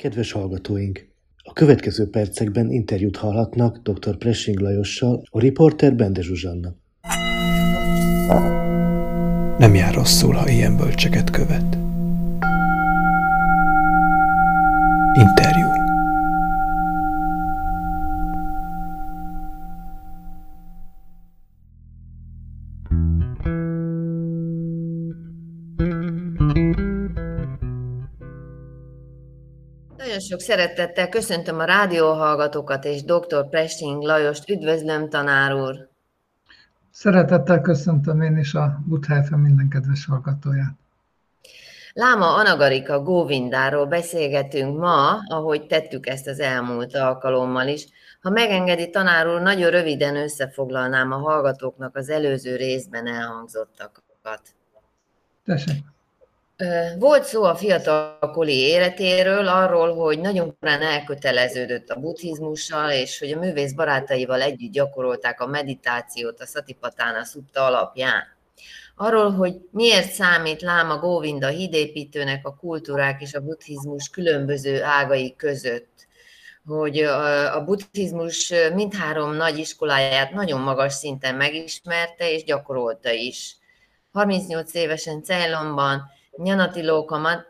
Kedves hallgatóink! A következő percekben interjút hallhatnak dr. Pressing Lajossal, a riporter Bende Zsuzsanna. Nem jár rosszul, ha ilyen bölcseket követ. Interjú. Sok szeretettel köszöntöm a rádióhallgatókat és dr. Presting Lajost. Üdvözlöm, tanár úr! Szeretettel köszöntöm én is a Buthelfen minden kedves hallgatóját. Láma Anagarika Góvindáról beszélgetünk ma, ahogy tettük ezt az elmúlt alkalommal is. Ha megengedi tanár úr, nagyon röviden összefoglalnám a hallgatóknak az előző részben elhangzottakat. Tessék. Volt szó a fiatalkori életéről, arról, hogy nagyon korán elköteleződött a buddhizmussal, és hogy a művész barátaival együtt gyakorolták a meditációt a Satipatthana szupta alapján. Arról, hogy miért számít Láma Góvinda hídépítőnek a kultúrák és a buddhizmus különböző ágai között, hogy a buddhizmus mindhárom nagy iskoláját nagyon magas szinten megismerte és gyakorolta is. 38 évesen Ceylonban Nyanatilóka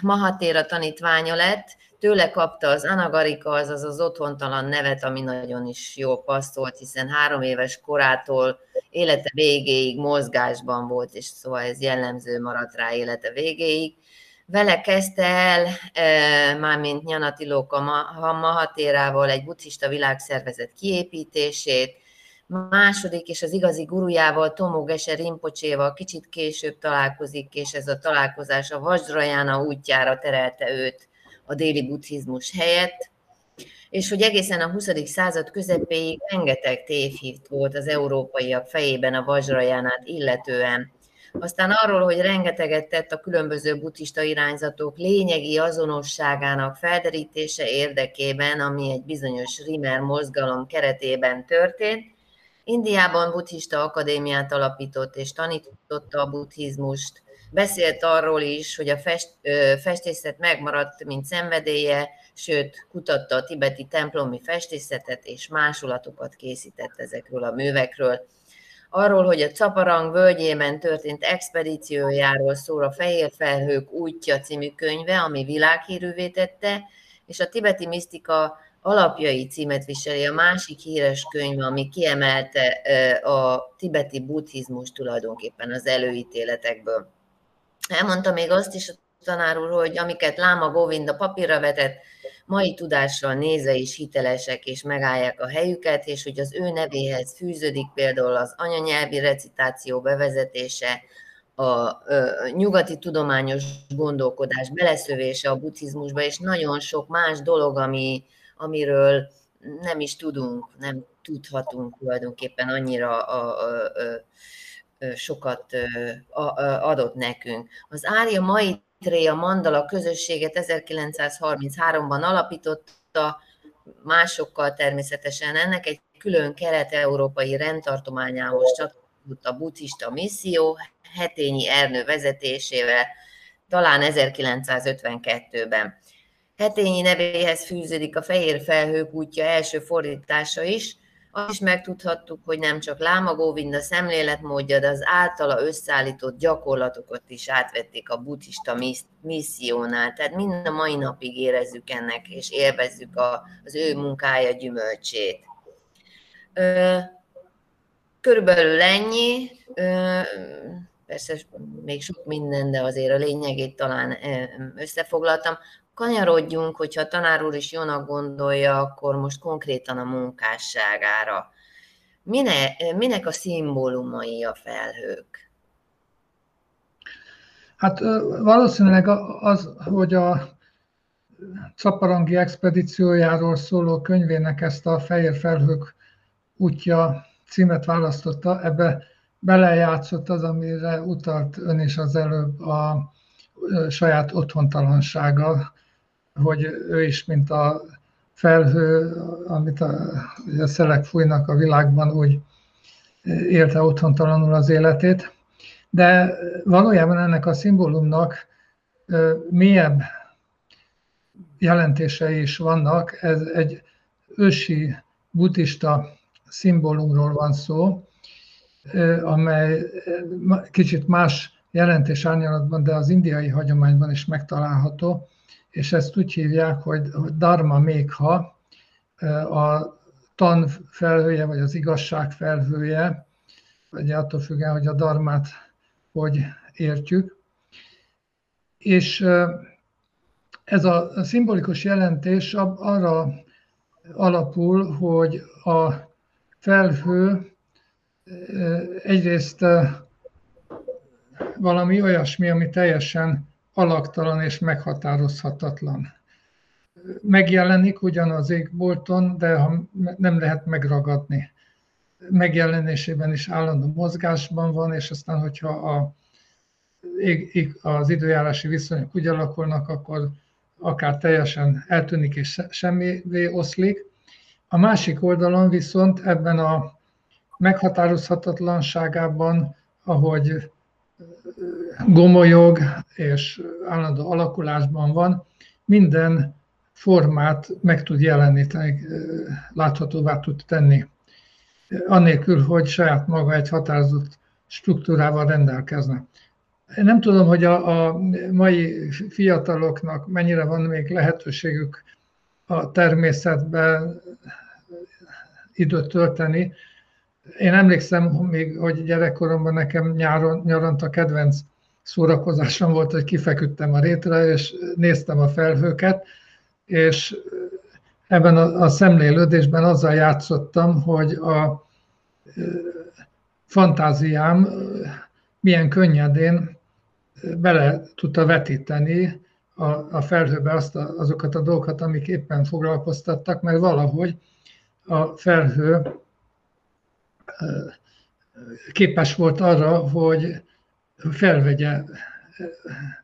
Mahatéra tanítványa lett, tőle kapta az Anagarika, azaz az otthontalan nevet, ami nagyon is jól passzolt, hiszen három éves korától élete végéig mozgásban volt, és szóval ez jellemző maradt rá élete végéig. Vele kezdte el, e, mármint Nyanatilóka Mahatérával egy buddhista világszervezet kiépítését, második és az igazi gurujával, Tomó Gese Rimpocséval kicsit később találkozik, és ez a találkozás a Vajrajána útjára terelte őt a déli buddhizmus helyett, és hogy egészen a 20. század közepéig rengeteg tévhívt volt az európaiak fejében a Vajrajánát illetően. Aztán arról, hogy rengeteget tett a különböző buddhista irányzatok lényegi azonosságának felderítése érdekében, ami egy bizonyos Rimer mozgalom keretében történt, Indiában buddhista akadémiát alapított és tanította a buddhizmust. Beszélt arról is, hogy a fest, festészet megmaradt, mint szenvedélye, sőt, kutatta a tibeti templomi festészetet, és másolatokat készített ezekről a művekről. Arról, hogy a Caparang völgyében történt expedíciójáról szól a Fehér Felhők útja című könyve, ami világhírűvé tette, és a tibeti misztika alapjai címet viseli a másik híres könyv, ami kiemelte a tibeti buddhizmus tulajdonképpen az előítéletekből. Elmondta még azt is a tanár hogy amiket Láma Govinda papírra vetett, mai tudással nézve is hitelesek és megállják a helyüket, és hogy az ő nevéhez fűződik például az anyanyelvi recitáció bevezetése, a nyugati tudományos gondolkodás beleszövése a buddhizmusba, és nagyon sok más dolog, ami, amiről nem is tudunk, nem tudhatunk tulajdonképpen annyira a, a, a, a, sokat adott nekünk. Az Ária Maitreya Mandala közösséget 1933-ban alapította, másokkal természetesen ennek egy külön kelet-európai rendtartományához csatlakozott a buddhista misszió, Hetényi Ernő vezetésével, talán 1952-ben. Hetényi nevéhez fűződik a Fehér Felhők útja első fordítása is, azt is megtudhattuk, hogy nem csak Láma Góvinda szemléletmódja, de az általa összeállított gyakorlatokat is átvették a buddhista missziónál. Tehát mind a mai napig érezzük ennek, és élvezzük a, az ő munkája gyümölcsét. Körülbelül ennyi. Persze még sok minden, de azért a lényegét talán összefoglaltam kanyarodjunk, hogyha a tanár úr is jónak gondolja, akkor most konkrétan a munkásságára. Mine, minek a szimbólumai a felhők? Hát valószínűleg az, hogy a Caparangi expedíciójáról szóló könyvének ezt a Fehér Felhők útja címet választotta, ebbe belejátszott az, amire utalt ön is az előbb a saját otthontalansága, hogy ő is, mint a felhő, amit a, a szelek fújnak a világban, úgy élte otthontalanul az életét. De valójában ennek a szimbólumnak mélyebb jelentései is vannak. Ez egy ősi buddhista szimbólumról van szó, amely kicsit más jelentés árnyalatban, de az indiai hagyományban is megtalálható, és ezt úgy hívják, hogy Dharma Mékha, a tan felhője, vagy az igazság felhője, vagy attól függően, hogy a darmát hogy értjük. És ez a szimbolikus jelentés arra alapul, hogy a felhő egyrészt valami olyasmi, ami teljesen alaktalan és meghatározhatatlan. Megjelenik ugyan az égbolton, de nem lehet megragadni. Megjelenésében is állandó mozgásban van, és aztán, hogyha a, az időjárási viszonyok úgy alakulnak, akkor akár teljesen eltűnik és semmivé oszlik. A másik oldalon viszont ebben a meghatározhatatlanságában, ahogy gomolyog és állandó alakulásban van, minden formát meg tud jeleníteni, láthatóvá tud tenni. Annélkül, hogy saját maga egy határozott struktúrával rendelkezne. Nem tudom, hogy a, a mai fiataloknak mennyire van még lehetőségük a természetben időt tölteni. Én emlékszem még, hogy gyerekkoromban nekem nyáron, nyaranta kedvenc szórakozásom volt, hogy kifeküdtem a rétre, és néztem a felhőket, és ebben a, a szemlélődésben azzal játszottam, hogy a fantáziám milyen könnyedén bele tudta vetíteni a, a felhőbe azt a, azokat a dolgokat, amik éppen foglalkoztattak, mert valahogy a felhő képes volt arra, hogy felvegye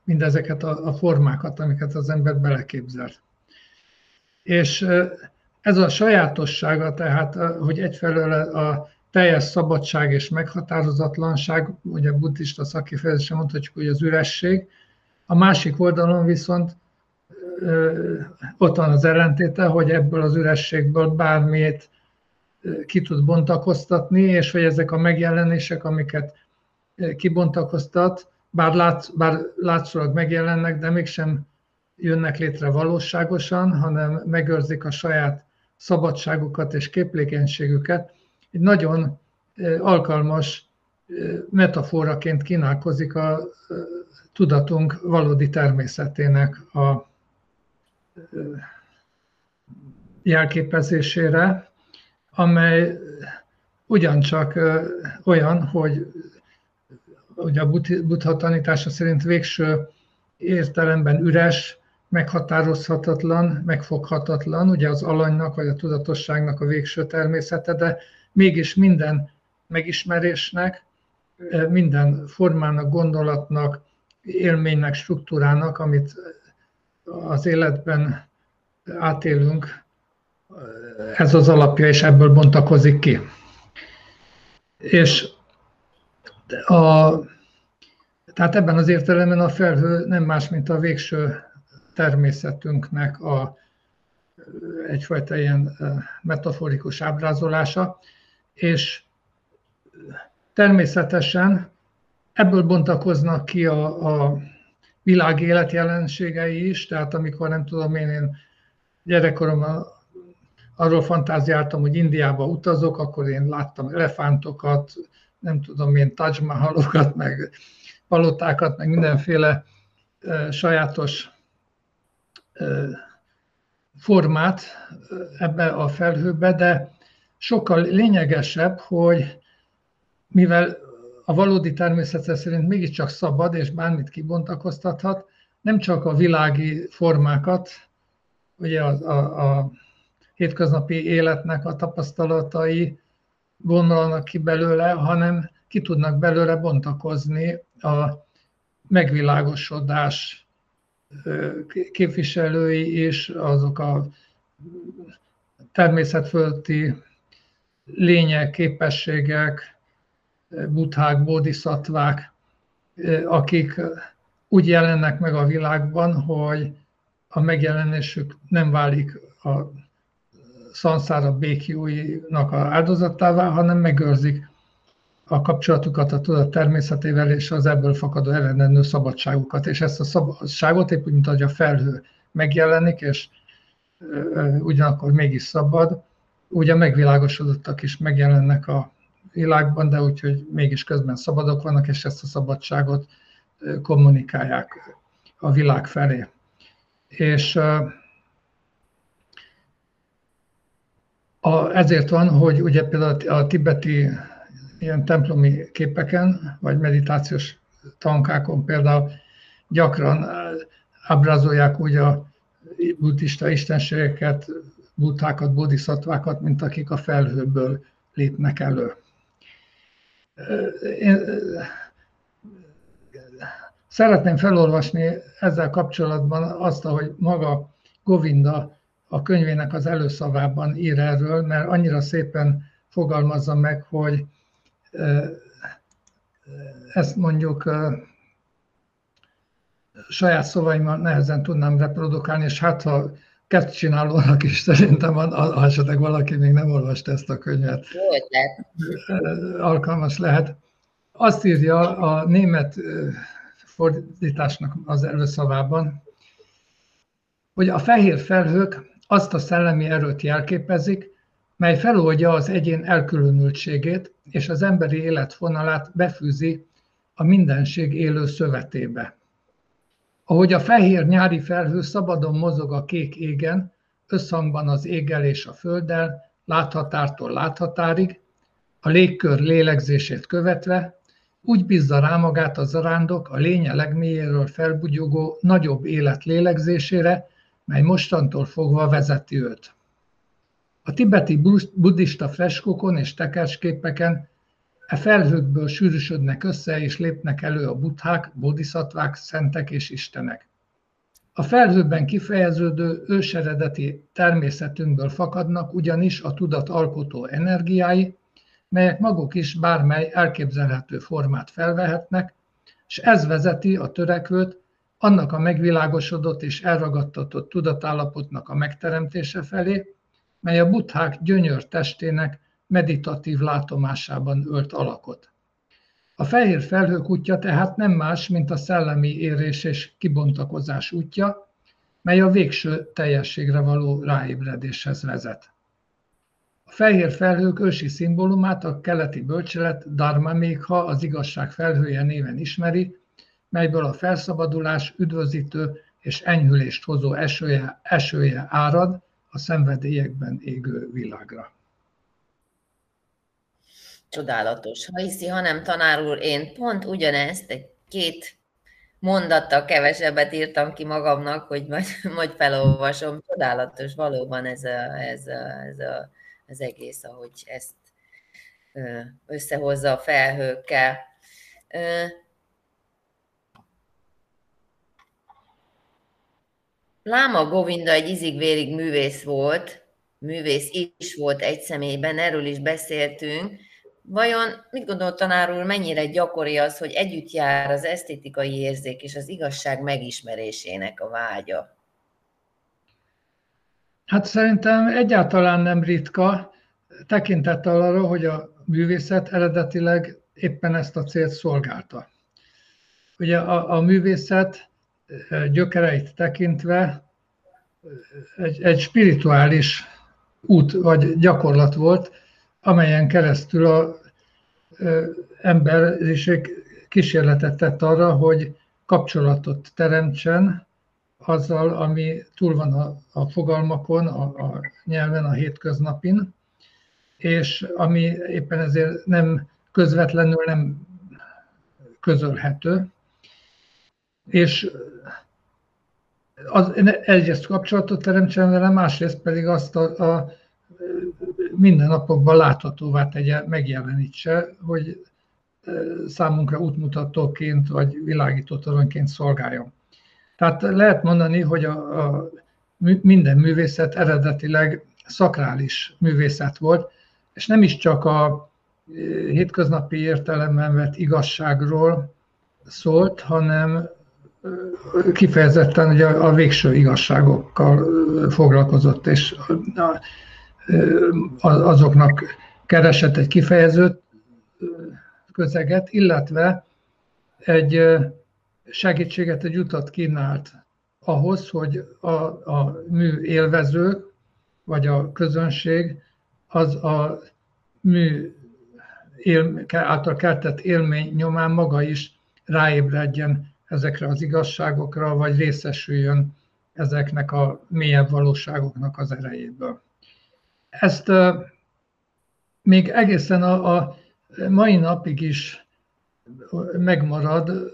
mindezeket a, formákat, amiket az ember beleképzel. És ez a sajátossága, tehát, hogy egyfelől a teljes szabadság és meghatározatlanság, ugye a buddhista szakifejezésen mondhatjuk, hogy az üresség, a másik oldalon viszont ott van az ellentéte, hogy ebből az ürességből bármiét ki tud bontakoztatni, és hogy ezek a megjelenések, amiket kibontakoztat, bár, lát, bár látszólag megjelennek, de mégsem jönnek létre valóságosan, hanem megőrzik a saját szabadságukat és képlékenységüket. Egy nagyon alkalmas metaforaként kínálkozik a tudatunk valódi természetének a jelképezésére, amely ugyancsak olyan, hogy ugye a buddha tanítása szerint végső értelemben üres, meghatározhatatlan, megfoghatatlan, ugye az alanynak vagy a tudatosságnak a végső természete, de mégis minden megismerésnek, minden formának, gondolatnak, élménynek, struktúrának, amit az életben átélünk, ez az alapja, és ebből bontakozik ki. És a, tehát ebben az értelemben a felhő nem más, mint a végső természetünknek a, egyfajta ilyen metaforikus ábrázolása, és természetesen ebből bontakoznak ki a, a világ életjelenségei is, tehát amikor nem tudom én, én gyerekkoromban arról fantáziáltam, hogy Indiába utazok, akkor én láttam elefántokat, nem tudom én, Taj Mahalokat, meg palotákat, meg mindenféle e, sajátos e, formát ebbe a felhőbe, de sokkal lényegesebb, hogy mivel a valódi természete szerint mégiscsak szabad, és bármit kibontakoztathat, nem csak a világi formákat, ugye a, a, a hétköznapi életnek a tapasztalatai vonulnak ki belőle, hanem ki tudnak belőle bontakozni a megvilágosodás képviselői is, azok a természetfölti lények, képességek, buthák, bodhiszattvák, akik úgy jelennek meg a világban, hogy a megjelenésük nem válik a szanszára békjóinak a áldozattává, hanem megőrzik a kapcsolatukat a tudat természetével és az ebből fakadó eredendő szabadságukat. És ezt a szabadságot, épp úgy, mint ahogy a felhő megjelenik, és ugyanakkor mégis szabad, úgy a megvilágosodottak is megjelennek a világban, de úgyhogy mégis közben szabadok vannak, és ezt a szabadságot kommunikálják a világ felé. És a, ezért van, hogy ugye például a tibeti ilyen templomi képeken, vagy meditációs tankákon például gyakran ábrázolják úgy a buddhista istenségeket, buddhákat, bodhisattvákat, mint akik a felhőből lépnek elő. Én szeretném felolvasni ezzel kapcsolatban azt, hogy maga Govinda a könyvének az előszavában ír erről, mert annyira szépen fogalmazza meg, hogy ezt mondjuk saját szavaimmal nehezen tudnám reprodukálni, és hát ha csinálónak is szerintem van, ha esetleg valaki még nem olvasta ezt a könyvet, alkalmas lehet. Azt írja a német fordításnak az előszavában, hogy a fehér felhők azt a szellemi erőt jelképezik, mely feloldja az egyén elkülönültségét, és az emberi életfonalát befűzi a mindenség élő szövetébe. Ahogy a fehér nyári felhő szabadon mozog a kék égen, összhangban az éggel és a földdel, láthatártól láthatárig, a légkör lélegzését követve, úgy bízza rá magát a zarándok a lénye legmélyéről felbugyogó nagyobb élet lélegzésére, mely mostantól fogva vezeti őt. A tibeti buddhista freskókon és tekersképeken e felhőkből sűrűsödnek össze és lépnek elő a buddhák, bodhiszattvák, szentek és istenek. A felhőben kifejeződő őseredeti természetünkből fakadnak ugyanis a tudat alkotó energiái, melyek maguk is bármely elképzelhető formát felvehetnek, és ez vezeti a törekvőt annak a megvilágosodott és elragadtatott tudatállapotnak a megteremtése felé, mely a buddhák gyönyör testének meditatív látomásában ölt alakot. A fehér felhők útja tehát nem más, mint a szellemi érés és kibontakozás útja, mely a végső teljességre való ráébredéshez vezet. A fehér felhők ősi szimbólumát a keleti bölcselet Dharma Mégha az igazság felhője néven ismeri, melyből a felszabadulás üdvözítő és enyhülést hozó esője, esője árad a szenvedélyekben égő világra. Csodálatos. Ha hiszi, ha nem tanár úr, én pont ugyanezt egy két mondattal kevesebbet írtam ki magamnak, hogy majd, majd felolvasom. Csodálatos valóban ez, a, ez, a, ez a, az egész, ahogy ezt összehozza a felhőkkel. Láma Govinda egy izig-vérig művész volt, művész is volt egy személyben, erről is beszéltünk. Vajon mit gondol tanár úr, mennyire gyakori az, hogy együtt jár az esztétikai érzék és az igazság megismerésének a vágya? Hát szerintem egyáltalán nem ritka, tekintettel arra, hogy a művészet eredetileg éppen ezt a célt szolgálta. Ugye a, a művészet gyökereit tekintve egy, egy spirituális út vagy gyakorlat volt, amelyen keresztül a emberiség kísérletet tett arra, hogy kapcsolatot teremtsen azzal, ami túl van a, a fogalmakon, a, a nyelven, a hétköznapin, és ami éppen ezért nem közvetlenül nem közölhető. És az, egyrészt kapcsolatot teremtsen vele, másrészt pedig azt a, a mindennapokban láthatóvá tegye, megjelenítse, hogy számunkra útmutatóként vagy világító toronyként szolgáljon. Tehát lehet mondani, hogy a, a minden művészet eredetileg szakrális művészet volt, és nem is csak a hétköznapi értelemben vett igazságról szólt, hanem kifejezetten ugye a végső igazságokkal foglalkozott, és azoknak keresett egy kifejezőt, közeget, illetve egy segítséget, egy utat kínált ahhoz, hogy a, a mű élvezők, vagy a közönség az a mű él, által keltett élmény nyomán maga is ráébredjen ezekre az igazságokra, vagy részesüljön ezeknek a mélyebb valóságoknak az erejéből. Ezt még egészen a, a mai napig is megmarad,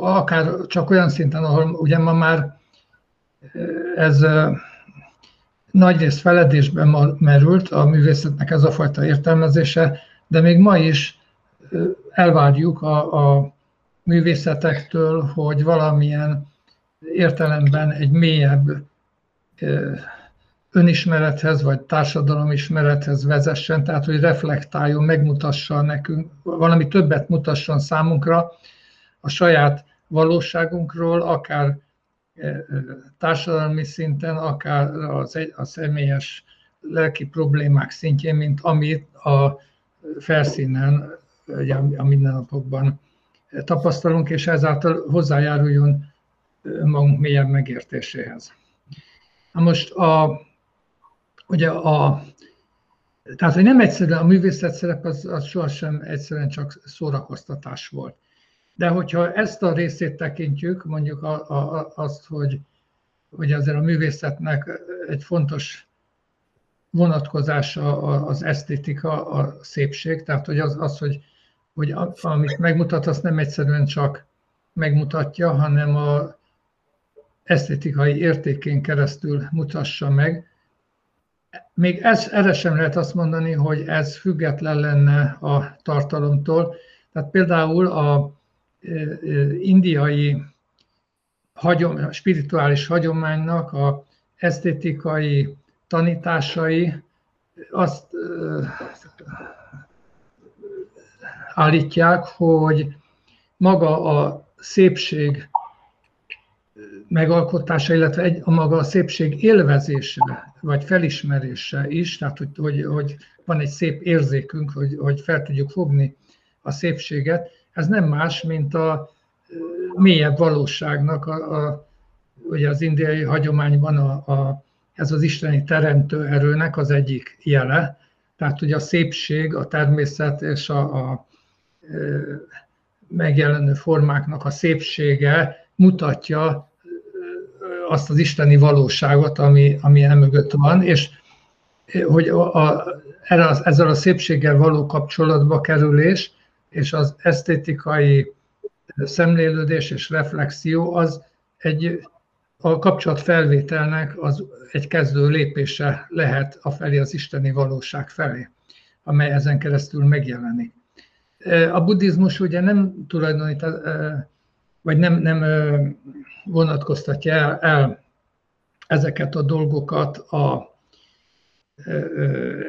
akár csak olyan szinten, ahol ugye ma már ez nagyrészt feledésben merült a művészetnek ez a fajta értelmezése, de még ma is elvárjuk a, a művészetektől, hogy valamilyen értelemben egy mélyebb önismerethez vagy társadalomismerethez vezessen, tehát hogy reflektáljon, megmutassa nekünk, valami többet mutasson számunkra a saját valóságunkról, akár társadalmi szinten, akár az egy, a személyes lelki problémák szintjén, mint amit a felszínen, ugye a mindennapokban tapasztalunk, és ezáltal hozzájáruljon magunk mélyebb megértéséhez. Na most a, ugye a, tehát, hogy nem egyszerűen a művészet szerep az, az sohasem egyszerűen csak szórakoztatás volt. De hogyha ezt a részét tekintjük, mondjuk a, a, azt, hogy, hogy azért a művészetnek egy fontos vonatkozása az esztétika, a szépség, tehát hogy az, az hogy, hogy amit megmutat, azt nem egyszerűen csak megmutatja, hanem a esztétikai értékén keresztül mutassa meg, még ez, erre sem lehet azt mondani, hogy ez független lenne a tartalomtól. Tehát például a indiai hagyom, spirituális hagyománynak a esztétikai tanításai azt állítják, hogy maga a szépség megalkotása, illetve egy, a maga a szépség élvezése, vagy felismerése is, tehát hogy, hogy, hogy van egy szép érzékünk, hogy, hogy fel tudjuk fogni a szépséget, ez nem más, mint a mélyebb valóságnak, a, a, ugye az indiai hagyományban a, a, ez az isteni teremtő erőnek az egyik jele, tehát ugye a szépség, a természet és a, a megjelenő formáknak a szépsége mutatja azt az isteni valóságot, ami, ami mögött van, és hogy a, a, ezzel a szépséggel való kapcsolatba kerülés és az esztétikai szemlélődés és reflexió az egy a kapcsolat felvételnek az egy kezdő lépése lehet a felé az isteni valóság felé, amely ezen keresztül megjelenik. A buddhizmus ugye nem tulajdonít, vagy nem, nem vonatkoztatja el, ezeket a dolgokat a,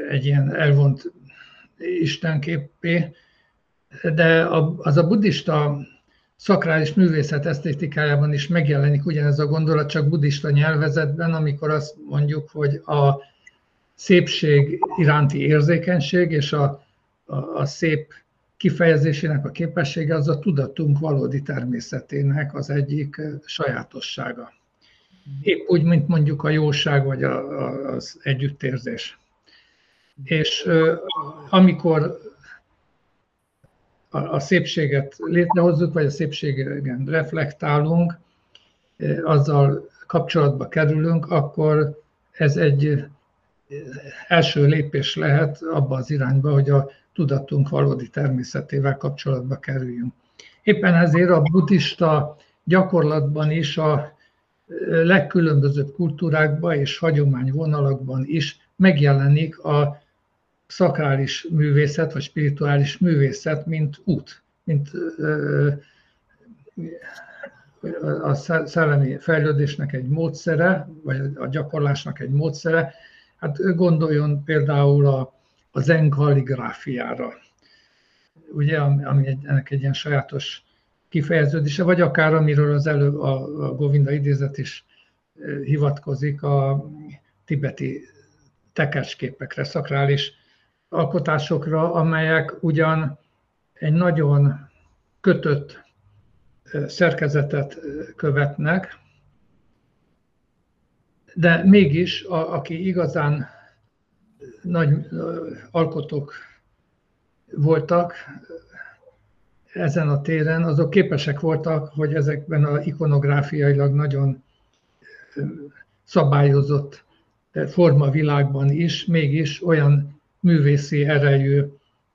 egy ilyen elvont istenképé, de az a buddhista szakrális művészet esztétikájában is megjelenik ugyanez a gondolat, csak buddhista nyelvezetben, amikor azt mondjuk, hogy a szépség iránti érzékenység és a, a, a szép kifejezésének a képessége az a tudatunk valódi természetének az egyik sajátossága. Épp úgy, mint mondjuk a jóság vagy a, a, az együttérzés. És amikor a, a szépséget létrehozzuk, vagy a szépségen reflektálunk, azzal kapcsolatba kerülünk, akkor ez egy első lépés lehet abba az irányba, hogy a tudatunk valódi természetével kapcsolatba kerüljünk. Éppen ezért a buddhista gyakorlatban is a legkülönbözőbb kultúrákban és hagyományvonalakban is megjelenik a szakrális művészet, vagy spirituális művészet, mint út, mint a szellemi fejlődésnek egy módszere, vagy a gyakorlásnak egy módszere. Hát gondoljon például a a zen kalligráfiára, ugye, ami egy, ennek egy ilyen sajátos kifejeződése, vagy akár amiről az előbb a, a Govinda idézet is hivatkozik, a tibeti tekercsképekre, szakrális alkotásokra, amelyek ugyan egy nagyon kötött szerkezetet követnek, de mégis, a, aki igazán nagy alkotók voltak ezen a téren, azok képesek voltak, hogy ezekben a ikonográfiailag nagyon szabályozott formavilágban is mégis olyan művészi erejű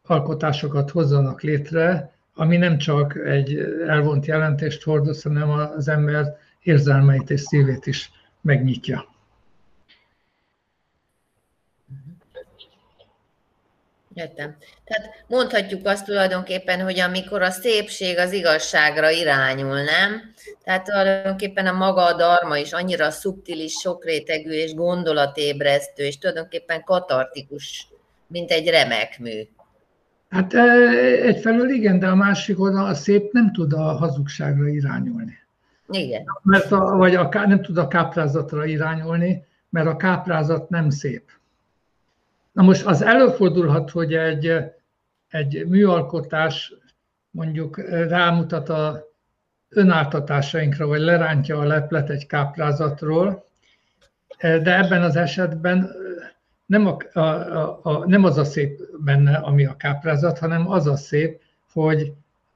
alkotásokat hozzanak létre, ami nem csak egy elvont jelentést hordoz, hanem az ember érzelmeit és szívét is megnyitja. Értem. Tehát mondhatjuk azt tulajdonképpen, hogy amikor a szépség az igazságra irányul, nem? Tehát tulajdonképpen a maga a darma is annyira szubtilis, sokrétegű és gondolatébresztő, és tulajdonképpen katartikus, mint egy remek mű. Hát e, egyfelől igen, de a másik oldal a szép nem tud a hazugságra irányulni. Igen. Mert a, vagy a, nem tud a káprázatra irányulni, mert a káprázat nem szép. Na most az előfordulhat, hogy egy, egy műalkotás mondjuk rámutat a önáltatásainkra, vagy lerántja a leplet egy káprázatról, de ebben az esetben nem, a, a, a, a, nem az a szép benne, ami a káprázat, hanem az a szép, hogy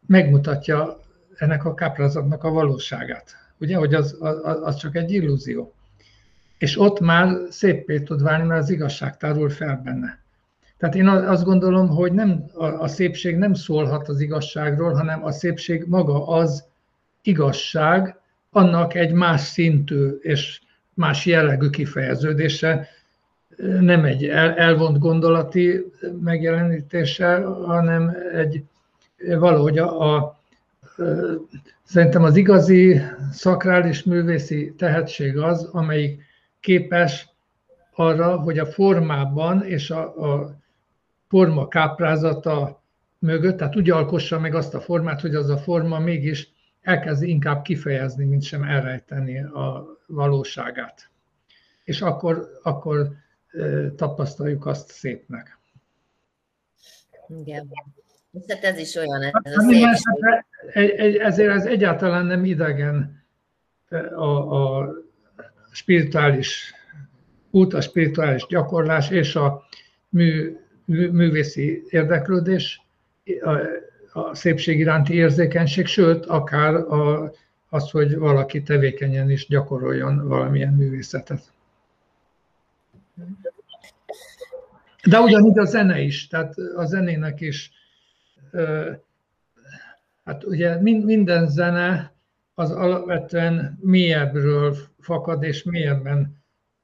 megmutatja ennek a káprázatnak a valóságát. Ugye, hogy az, az, az csak egy illúzió és ott már szépé tud válni, mert az igazság tárul fel benne. Tehát én azt gondolom, hogy nem, a, a szépség nem szólhat az igazságról, hanem a szépség maga az igazság, annak egy más szintű és más jellegű kifejeződése, nem egy el, elvont gondolati megjelenítése, hanem egy valahogy a, a szerintem az igazi szakrális művészi tehetség az, amelyik képes arra, hogy a formában és a, a forma káprázata mögött, tehát úgy alkossa meg azt a formát, hogy az a forma mégis elkezd inkább kifejezni, mint sem elrejteni a valóságát. És akkor, akkor tapasztaljuk azt szépnek. Igen. Hát ez is olyan, ez a szépség. Ezért ez egyáltalán nem idegen a, a spirituális út, a spirituális gyakorlás és a mű, mű, művészi érdeklődés, a, a szépség iránti érzékenység, sőt, akár a, az, hogy valaki tevékenyen is gyakoroljon valamilyen művészetet. De ugyanígy a zene is, tehát a zenének is, hát ugye minden zene az alapvetően mélyebbről fakad, és mélyebben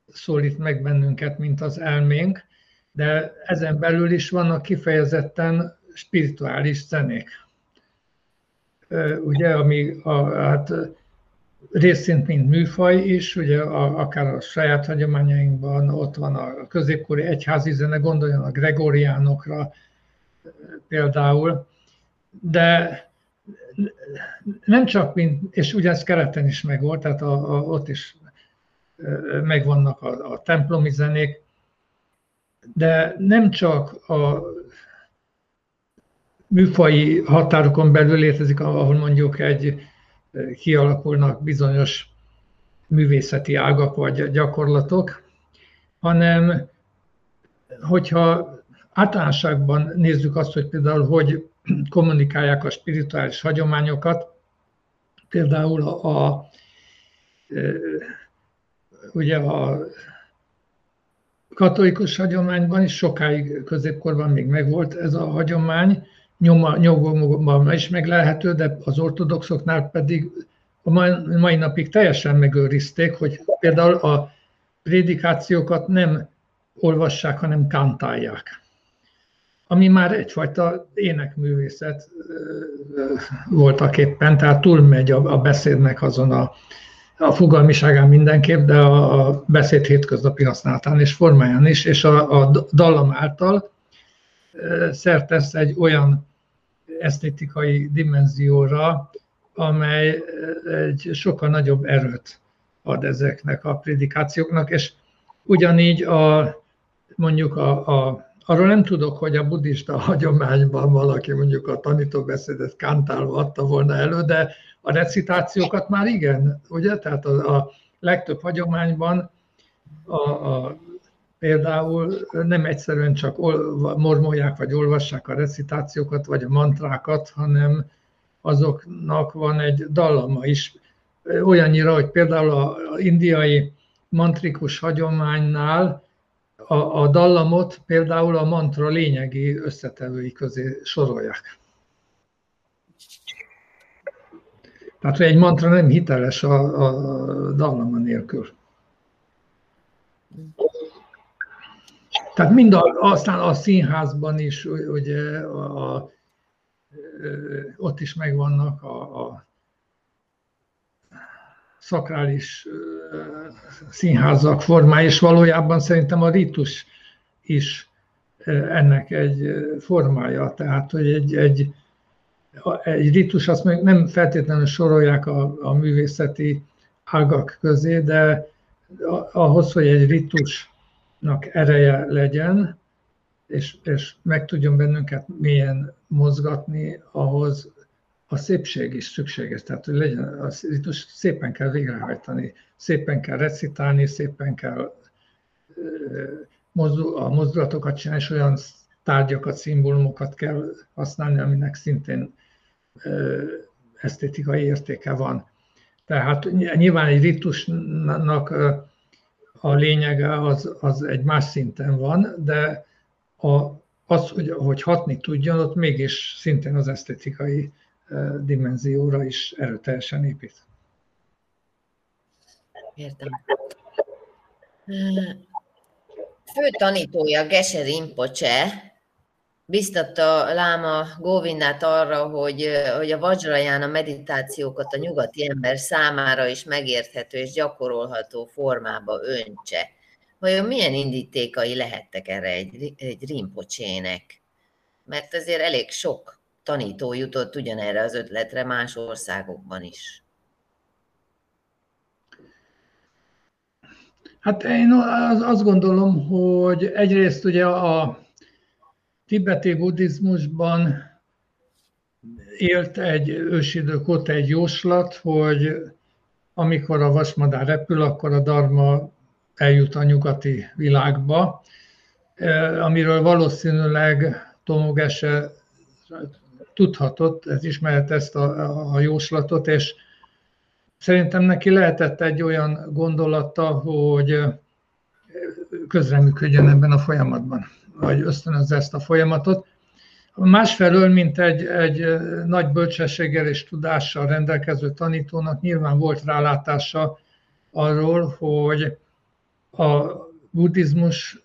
szólít meg bennünket, mint az elménk, de ezen belül is vannak kifejezetten spirituális zenék. Ugye, ami a, hát részint mint műfaj is, ugye a, akár a saját hagyományainkban ott van a középkori egyházi zene, gondoljon a gregoriánokra például, de nem csak, mint, és ugyanez kereten is megvolt, tehát a, a, ott is megvannak a, a templomi zenék, de nem csak a műfai határokon belül létezik, ahol mondjuk egy kialakulnak bizonyos művészeti ágak vagy gyakorlatok, hanem hogyha általánosságban nézzük azt, hogy például hogy kommunikálják a spirituális hagyományokat. Például a, a ugye a katolikus hagyományban is sokáig középkorban még megvolt ez a hagyomány, nyoma, nyomban is meglehető, de az ortodoxoknál pedig a mai napig teljesen megőrizték, hogy például a prédikációkat nem olvassák, hanem kantálják ami már egyfajta énekművészet voltak éppen, tehát túlmegy a, a beszédnek azon a, a fogalmiságán mindenképp, de a, a beszéd hétköznapi használatán és formáján is, és a, a dallam által szertesz egy olyan esztétikai dimenzióra, amely egy sokkal nagyobb erőt ad ezeknek a prédikációknak, és ugyanígy a, mondjuk a, a, arról nem tudok, hogy a buddhista hagyományban valaki mondjuk a tanítóbeszédet kántálva adta volna elő, de a recitációkat már igen, ugye? Tehát a, a legtöbb hagyományban a, a, például nem egyszerűen csak mormolják vagy olvassák a recitációkat vagy a mantrákat, hanem azoknak van egy dallama is. Olyannyira, hogy például az indiai mantrikus hagyománynál a, a dallamot például a mantra lényegi összetevői közé sorolják. Tehát, hogy egy mantra nem hiteles a, a dallama nélkül. Tehát mind a, aztán a színházban is, ugye, a, a, ott is megvannak a, a szakrális színházak formái, és valójában szerintem a ritus is ennek egy formája. Tehát, hogy egy, egy, egy ritus, azt még nem feltétlenül sorolják a, a művészeti ágak közé, de ahhoz, hogy egy ritusnak ereje legyen, és, és meg tudjon bennünket mélyen mozgatni, ahhoz a szépség is szükséges. Tehát, hogy legyen, a ritus szépen kell végrehajtani, szépen kell recitálni, szépen kell a mozdulatokat csinálni, és olyan tárgyakat, szimbólumokat kell használni, aminek szintén esztétikai értéke van. Tehát nyilván egy ritusnak a lényege az, az egy más szinten van, de a, az, hogy, hogy hatni tudjon, ott mégis szintén az esztétikai dimenzióra is erőteljesen épít. Értem. Fő tanítója Gesher Rinpoche biztatta Láma Govindát arra, hogy, hogy a Vajrayana meditációkat a nyugati ember számára is megérthető és gyakorolható formába öntse. Vajon milyen indítékai lehettek erre egy, egy Rinpocsének? Mert azért elég sok tanító jutott ugyanerre az ötletre más országokban is. Hát én azt gondolom, hogy egyrészt ugye a tibeti buddhizmusban élt egy ősidők óta egy jóslat, hogy amikor a vasmadár repül, akkor a dharma eljut a nyugati világba, amiről valószínűleg Tomogese tudhatott, ez ismert ezt a, a jóslatot, és szerintem neki lehetett egy olyan gondolata, hogy közreműködjön ebben a folyamatban, vagy ösztönözze ezt a folyamatot. Másfelől, mint egy, egy nagy bölcsességgel és tudással rendelkező tanítónak nyilván volt rálátása arról, hogy a buddhizmus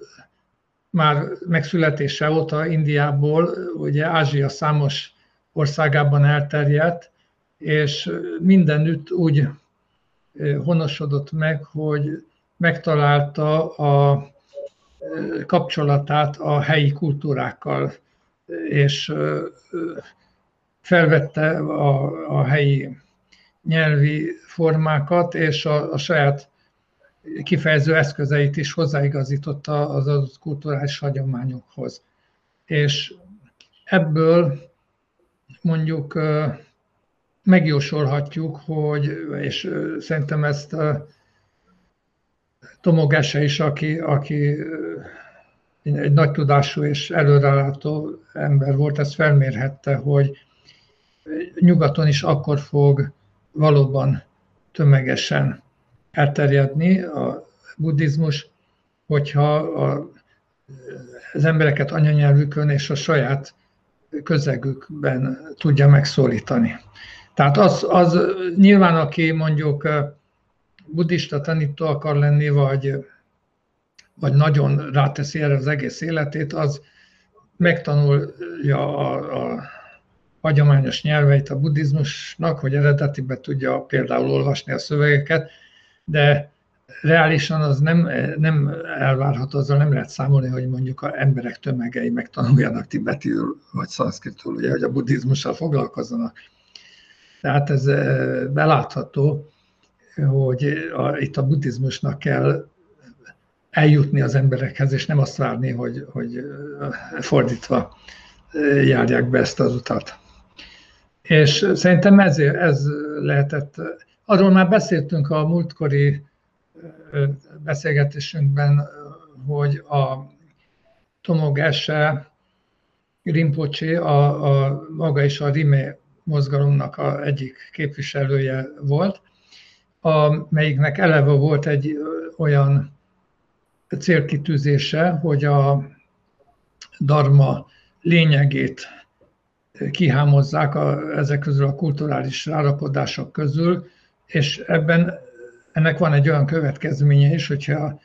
már megszületése óta Indiából, ugye Ázsia számos országában elterjedt, és mindenütt úgy honosodott meg, hogy megtalálta a kapcsolatát a helyi kultúrákkal, és felvette a, a helyi nyelvi formákat, és a, a saját kifejező eszközeit is hozzáigazította az adott kulturális hagyományokhoz. És ebből mondjuk megjósolhatjuk, hogy, és szerintem ezt Tomogese is, aki, aki egy nagy tudású és előrelátó ember volt, ezt felmérhette, hogy nyugaton is akkor fog valóban tömegesen elterjedni a buddhizmus, hogyha a, az embereket anyanyelvükön és a saját közegükben tudja megszólítani. Tehát az, az nyilván, aki mondjuk buddhista tanító akar lenni, vagy, vagy nagyon ráteszi erre az egész életét, az megtanulja a, a hagyományos nyelveit a buddhizmusnak, hogy eredetibe tudja például olvasni a szövegeket, de reálisan az nem, nem elvárható, azzal nem lehet számolni, hogy mondjuk a emberek tömegei megtanuljanak tibetül vagy szanszkritul, ugye, hogy a buddhizmussal foglalkozzanak. Tehát ez belátható, hogy a, itt a buddhizmusnak kell eljutni az emberekhez, és nem azt várni, hogy, hogy fordítva járják be ezt az utat. És szerintem ez, ez lehetett, arról már beszéltünk a múltkori beszélgetésünkben, hogy a Tomogese Rinpoche, a, a maga is a Rime mozgalomnak a egyik képviselője volt, amelyiknek eleve volt egy olyan célkitűzése, hogy a dharma lényegét kihámozzák a, ezek közül a kulturális rárakodások közül, és ebben ennek van egy olyan következménye is, hogyha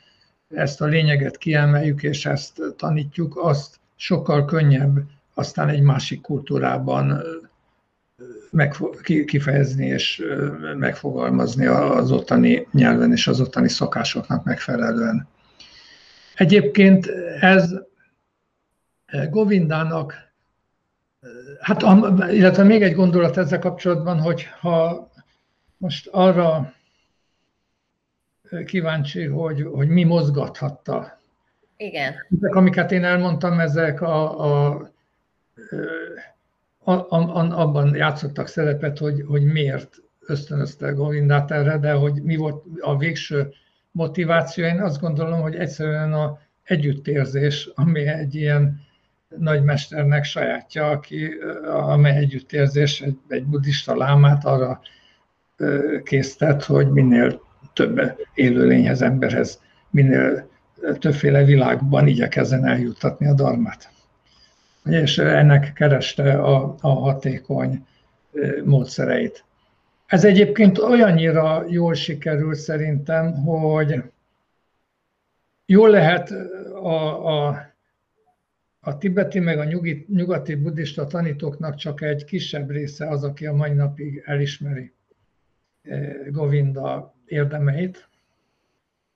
ezt a lényeget kiemeljük és ezt tanítjuk, azt sokkal könnyebb aztán egy másik kultúrában kifejezni és megfogalmazni az ottani nyelven és az ottani szokásoknak megfelelően. Egyébként ez Govindának, hát illetve még egy gondolat ezzel kapcsolatban, hogy ha most arra kíváncsi, hogy, hogy mi mozgathatta. Igen. Ezek, amiket én elmondtam, ezek a, a, a, a, abban játszottak szerepet, hogy, hogy miért ösztönözte Govindát erre, de hogy mi volt a végső motiváció, én azt gondolom, hogy egyszerűen a együttérzés, ami egy ilyen nagymesternek sajátja, aki, amely együttérzés egy, egy buddhista lámát arra késztet, hogy minél több élőlényhez, emberhez, minél többféle világban igyekezzen eljuttatni a darmát. És ennek kereste a, a hatékony módszereit. Ez egyébként olyannyira jól sikerül szerintem, hogy jól lehet a, a, a tibeti meg a nyugi, nyugati buddhista tanítóknak csak egy kisebb része az, aki a mai napig elismeri Govinda érdemeit.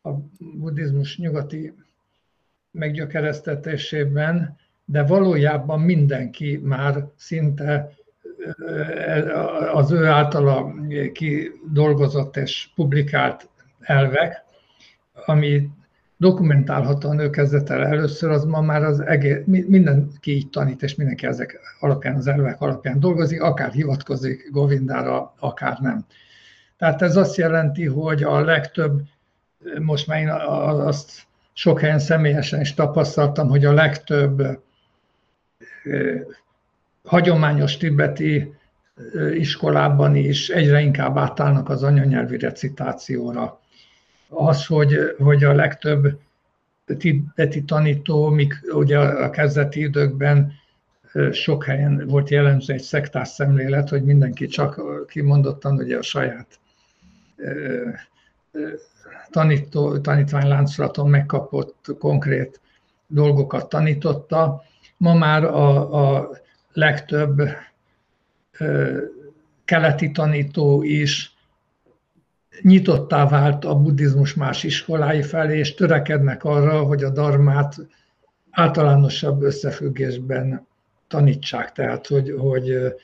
A buddhizmus nyugati meggyökeresztetésében, de valójában mindenki már szinte az ő általa kidolgozott és publikált elvek, ami dokumentálhatóan ő kezdett el először, az ma már az egész, mindenki így tanít, és mindenki ezek alapján, az elvek alapján dolgozik, akár hivatkozik Govindára, akár nem. Tehát ez azt jelenti, hogy a legtöbb, most már én azt sok helyen személyesen is tapasztaltam, hogy a legtöbb hagyományos tibeti iskolában is egyre inkább átállnak az anyanyelvi recitációra. Az, hogy, hogy a legtöbb tibeti tanító, míg ugye a kezdeti időkben sok helyen volt jellemző egy szektás szemlélet, hogy mindenki csak kimondottan ugye a saját tanító, tanítványláncsolaton megkapott konkrét dolgokat tanította. Ma már a, a legtöbb keleti tanító is nyitottá vált a buddhizmus más iskolái felé, és törekednek arra, hogy a darmát általánosabb összefüggésben tanítsák. Tehát, hogy, hogy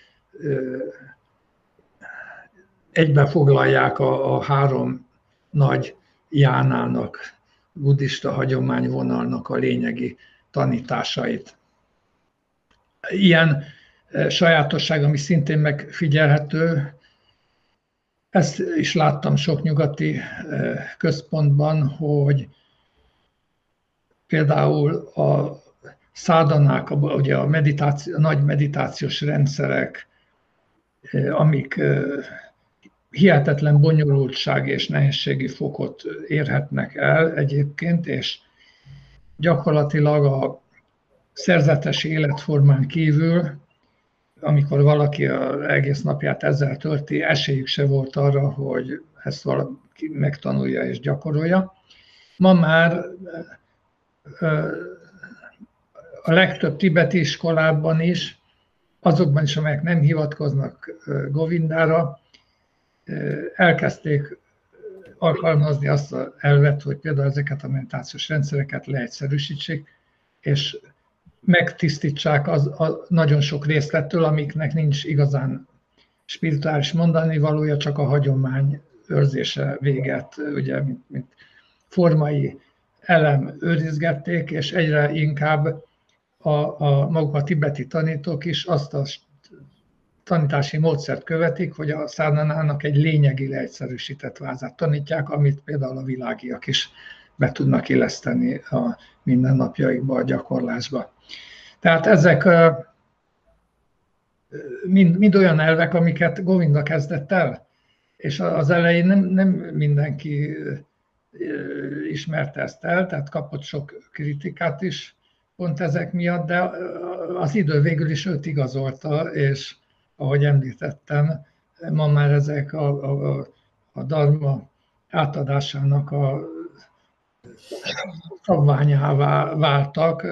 egyben foglalják a, a három nagy jánának, buddhista hagyományvonalnak a lényegi tanításait. Ilyen e, sajátosság, ami szintén megfigyelhető, ezt is láttam sok nyugati e, központban, hogy például a szádanák, ugye a, meditáció, a nagy meditációs rendszerek, e, amik hihetetlen bonyolultság és nehézségi fokot érhetnek el egyébként, és gyakorlatilag a szerzetes életformán kívül, amikor valaki az egész napját ezzel tölti, esélyük se volt arra, hogy ezt valaki megtanulja és gyakorolja. Ma már a legtöbb tibeti iskolában is, azokban is, amelyek nem hivatkoznak Govindára, elkezdték alkalmazni azt az elvet, hogy például ezeket a meditációs rendszereket leegyszerűsítsék, és megtisztítsák az, a nagyon sok részlettől, amiknek nincs igazán spirituális mondani valója, csak a hagyomány őrzése véget, ugye, mint, mint formai elem őrizgették, és egyre inkább a, a maguk a tibeti tanítók is azt a tanítási módszert követik, hogy a szárnanának egy lényegi leegyszerűsített vázát tanítják, amit például a világiak is be tudnak illeszteni a mindennapjaikba, a gyakorlásba. Tehát ezek mind, mind olyan elvek, amiket Govinda kezdett el, és az elején nem, nem mindenki ismerte ezt el, tehát kapott sok kritikát is pont ezek miatt, de az idő végül is őt igazolta, és ahogy említettem, ma már ezek a, a, a dharma átadásának a szabványává váltak,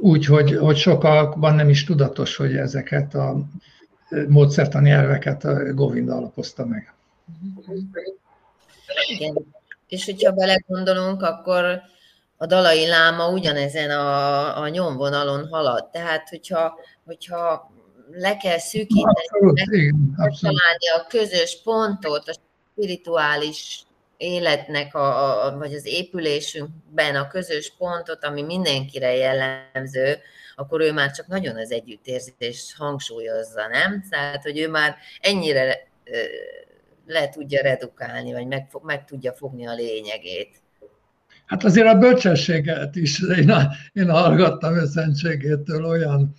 úgy, hogy, hogy sokakban nem is tudatos, hogy ezeket a módszertani elveket a Govinda alapozta meg. Igen. És hogyha belegondolunk, akkor a dalai láma ugyanezen a, a nyomvonalon halad. Tehát, hogyha, hogyha le kell szűkíteni, találni a közös pontot, a spirituális életnek, a, a, vagy az épülésünkben a közös pontot, ami mindenkire jellemző, akkor ő már csak nagyon az együttérzést hangsúlyozza, nem? Tehát, hogy ő már ennyire le tudja redukálni, vagy meg, meg tudja fogni a lényegét. Hát azért a bölcsességet is, én, én hallgattam őszentségétől olyan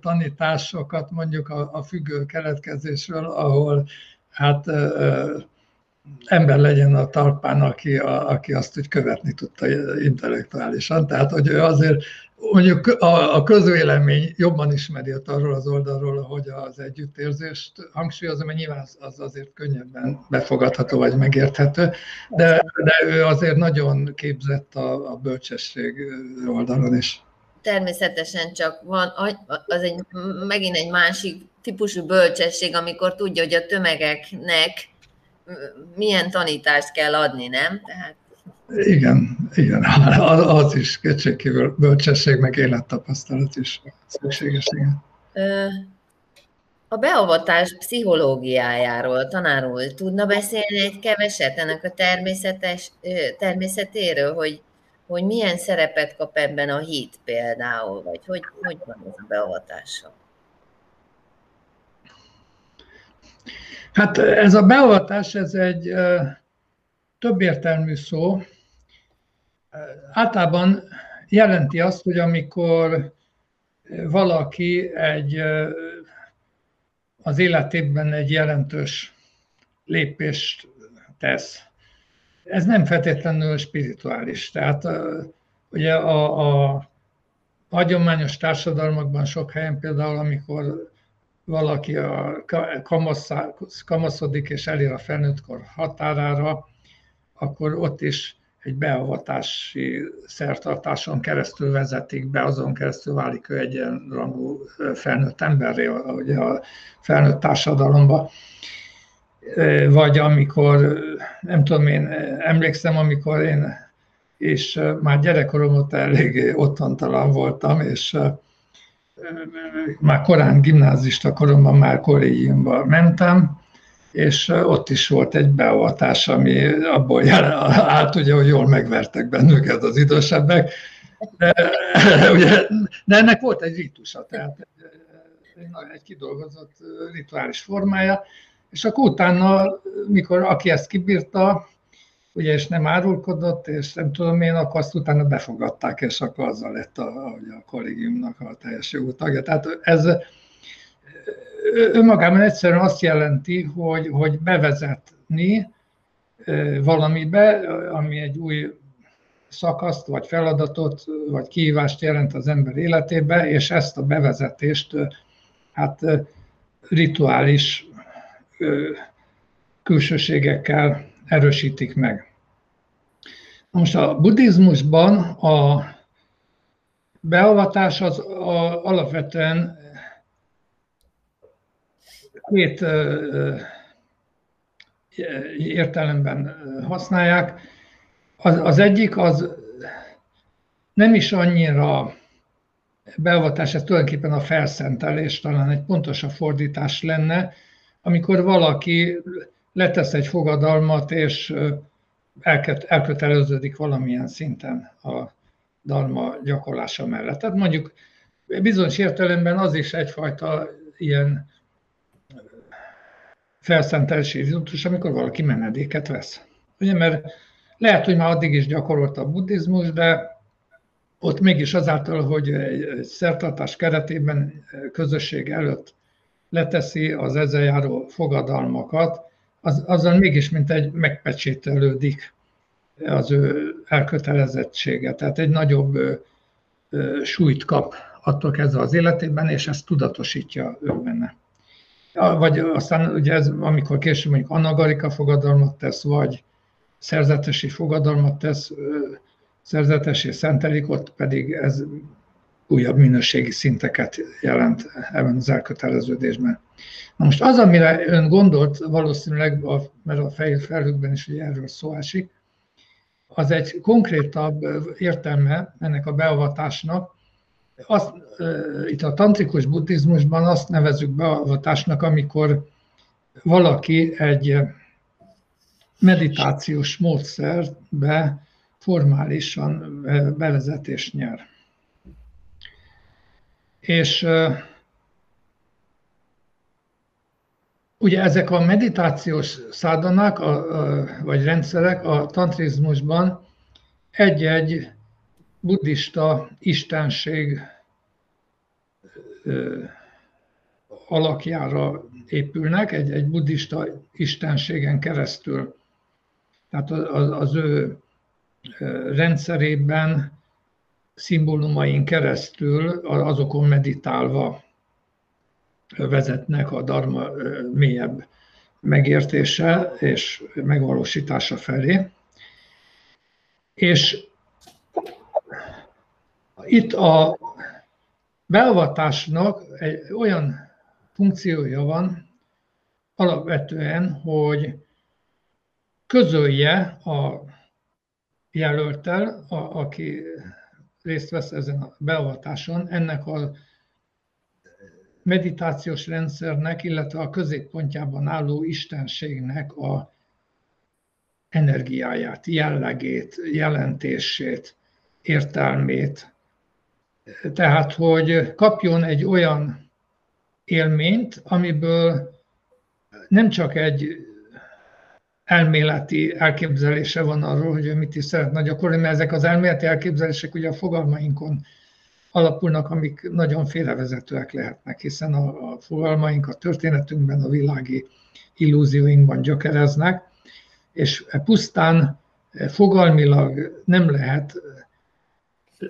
tanításokat mondjuk a, a függő keletkezésről, ahol hát ember legyen a talpán, aki, a, aki azt úgy követni tudta intellektuálisan. Tehát, hogy ő azért mondjuk a, a közvélemény jobban ismeri arról az oldalról, hogy az együttérzést hangsúlyozom, mert nyilván az, az azért könnyebben befogadható vagy megérthető, de, de ő azért nagyon képzett a, a bölcsesség oldalon is. Természetesen csak van, az egy, megint egy másik típusú bölcsesség, amikor tudja, hogy a tömegeknek milyen tanítást kell adni, nem? Tehát... Igen, igen, az is kétségkívül bölcsesség, meg élettapasztalat is szükséges, igen. A beavatás pszichológiájáról tanár úr tudna beszélni egy keveset ennek a természetes, természetéről, hogy, hogy milyen szerepet kap ebben a hit például, vagy hogy, hogy van ez a beavatása? Hát ez a beavatás, ez egy többértelmű szó. Általában jelenti azt, hogy amikor valaki egy az életében egy jelentős lépést tesz. Ez nem feltétlenül spirituális. Tehát ugye a, a hagyományos társadalmakban sok helyen például, amikor valaki a kamaszodik és elér a felnőttkor határára, akkor ott is egy beavatási szertartáson keresztül vezetik be, azon keresztül válik ő egyenrangú felnőtt emberré, ugye a felnőtt társadalomba. Vagy amikor, nem tudom, én emlékszem, amikor én és már gyerekkorom ott eléggé otthontalan voltam, és már korán gimnázista koromban már kollégiumba mentem, és ott is volt egy beavatás, ami abból állt, ugye, hogy jól megvertek bennünket az idősebbek, de, ugye, de ennek volt egy ritusa, tehát egy, egy kidolgozott rituális formája, és akkor utána, mikor aki ezt kibírta, ugye, és nem árulkodott, és nem tudom én, akkor azt utána befogadták, és akkor azzal lett a, a kollégiumnak a teljes jogú tagja. Tehát ez önmagában egyszerűen azt jelenti, hogy, hogy bevezetni valamibe, ami egy új szakaszt, vagy feladatot, vagy kihívást jelent az ember életébe, és ezt a bevezetést hát rituális külsőségekkel erősítik meg. Most a buddhizmusban a beavatás az a, alapvetően két értelemben használják. Az, az egyik az nem is annyira beavatás, ez tulajdonképpen a felszentelés, talán egy pontosabb fordítás lenne, amikor valaki letesz egy fogadalmat, és elköteleződik valamilyen szinten a dalma gyakorlása mellett. Tehát mondjuk bizonyos értelemben az is egyfajta ilyen felszentelési rizutus, amikor valaki menedéket vesz. Ugye, mert lehet, hogy már addig is gyakorolta a buddhizmus, de ott mégis azáltal, hogy egy szertartás keretében közösség előtt leteszi az ezzel járó fogadalmakat, az, azzal mégis mint egy megpecsételődik az ő elkötelezettsége. Tehát egy nagyobb ö, ö, súlyt kap attól kezdve az életében, és ezt tudatosítja ő benne. Vagy aztán ugye ez, amikor később mondjuk anagarika fogadalmat tesz, vagy szerzetesi fogadalmat tesz, szerzetesi szentelik, ott pedig ez újabb minőségi szinteket jelent ebben az elköteleződésben. Na most az, amire ön gondolt, valószínűleg, mert a fehér felhőkben is ugye erről szó esik, az egy konkrétabb értelme ennek a beavatásnak. Azt, itt a tantrikus buddhizmusban azt nevezük beavatásnak, amikor valaki egy meditációs módszerbe formálisan bevezetést nyer. És ugye ezek a meditációs szádanák, vagy rendszerek a tantrizmusban egy-egy buddhista istenség alakjára épülnek, egy, egy buddhista istenségen keresztül. Tehát az, az ő rendszerében szimbólumain keresztül, azokon meditálva vezetnek a dharma mélyebb megértése és megvalósítása felé. És itt a beavatásnak egy olyan funkciója van alapvetően, hogy közölje a jelöltel, a, aki részt vesz ezen a beavatáson, ennek a meditációs rendszernek, illetve a középpontjában álló istenségnek a energiáját, jellegét, jelentését, értelmét. Tehát, hogy kapjon egy olyan élményt, amiből nem csak egy elméleti elképzelése van arról, hogy ő mit is szeretne gyakorolni, mert ezek az elméleti elképzelések ugye a fogalmainkon alapulnak, amik nagyon félrevezetőek lehetnek, hiszen a, a fogalmaink a történetünkben, a világi illúzióinkban gyökereznek, és pusztán fogalmilag nem lehet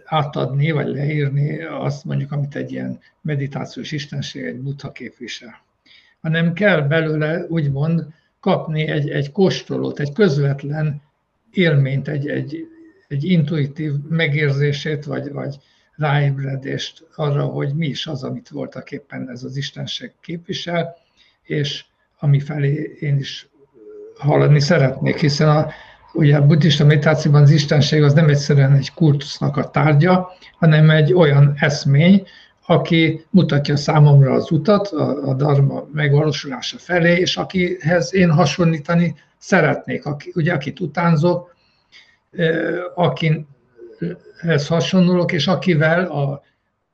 átadni, vagy leírni azt mondjuk, amit egy ilyen meditációs istenség, egy buddha képvisel. Hanem kell belőle úgymond kapni egy, egy kóstolót, egy közvetlen élményt, egy, egy, egy intuitív megérzését, vagy, vagy ráébredést arra, hogy mi is az, amit voltak éppen ez az Istenség képvisel, és ami felé én is haladni szeretnék, hiszen a, ugye a buddhista meditációban az Istenség az nem egyszerűen egy kultusznak a tárgya, hanem egy olyan eszmény, aki mutatja számomra az utat, a, a dharma megvalósulása felé, és akihez én hasonlítani szeretnék, aki, ugye akit utánzok, akihez hasonlulok, és akivel a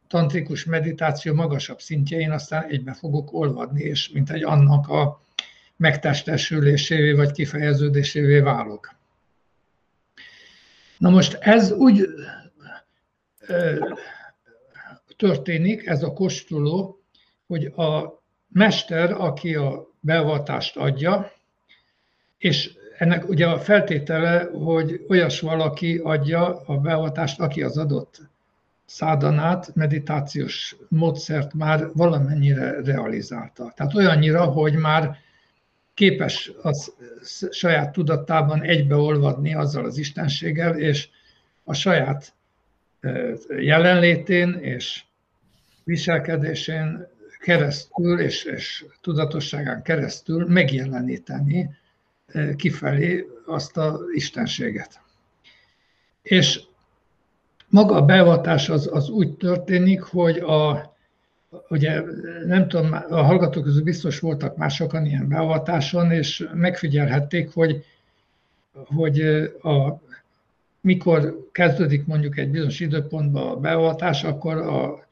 tantrikus meditáció magasabb szintjein aztán egybe fogok olvadni, és mint egy annak a megtestesülésévé vagy kifejeződésévé válok. Na most ez úgy történik, ez a kóstoló, hogy a mester, aki a beavatást adja, és ennek ugye a feltétele, hogy olyas valaki adja a beavatást, aki az adott szádanát, meditációs módszert már valamennyire realizálta. Tehát olyannyira, hogy már képes az saját tudatában egybeolvadni azzal az istenséggel, és a saját jelenlétén és viselkedésén keresztül és, és tudatosságán keresztül megjeleníteni kifelé azt a istenséget. És maga a beavatás az, az úgy történik, hogy a, ugye nem tudom, a hallgatók közül biztos voltak már sokan ilyen beavatáson, és megfigyelhették, hogy, hogy a, mikor kezdődik mondjuk egy bizonyos időpontban a beavatás, akkor a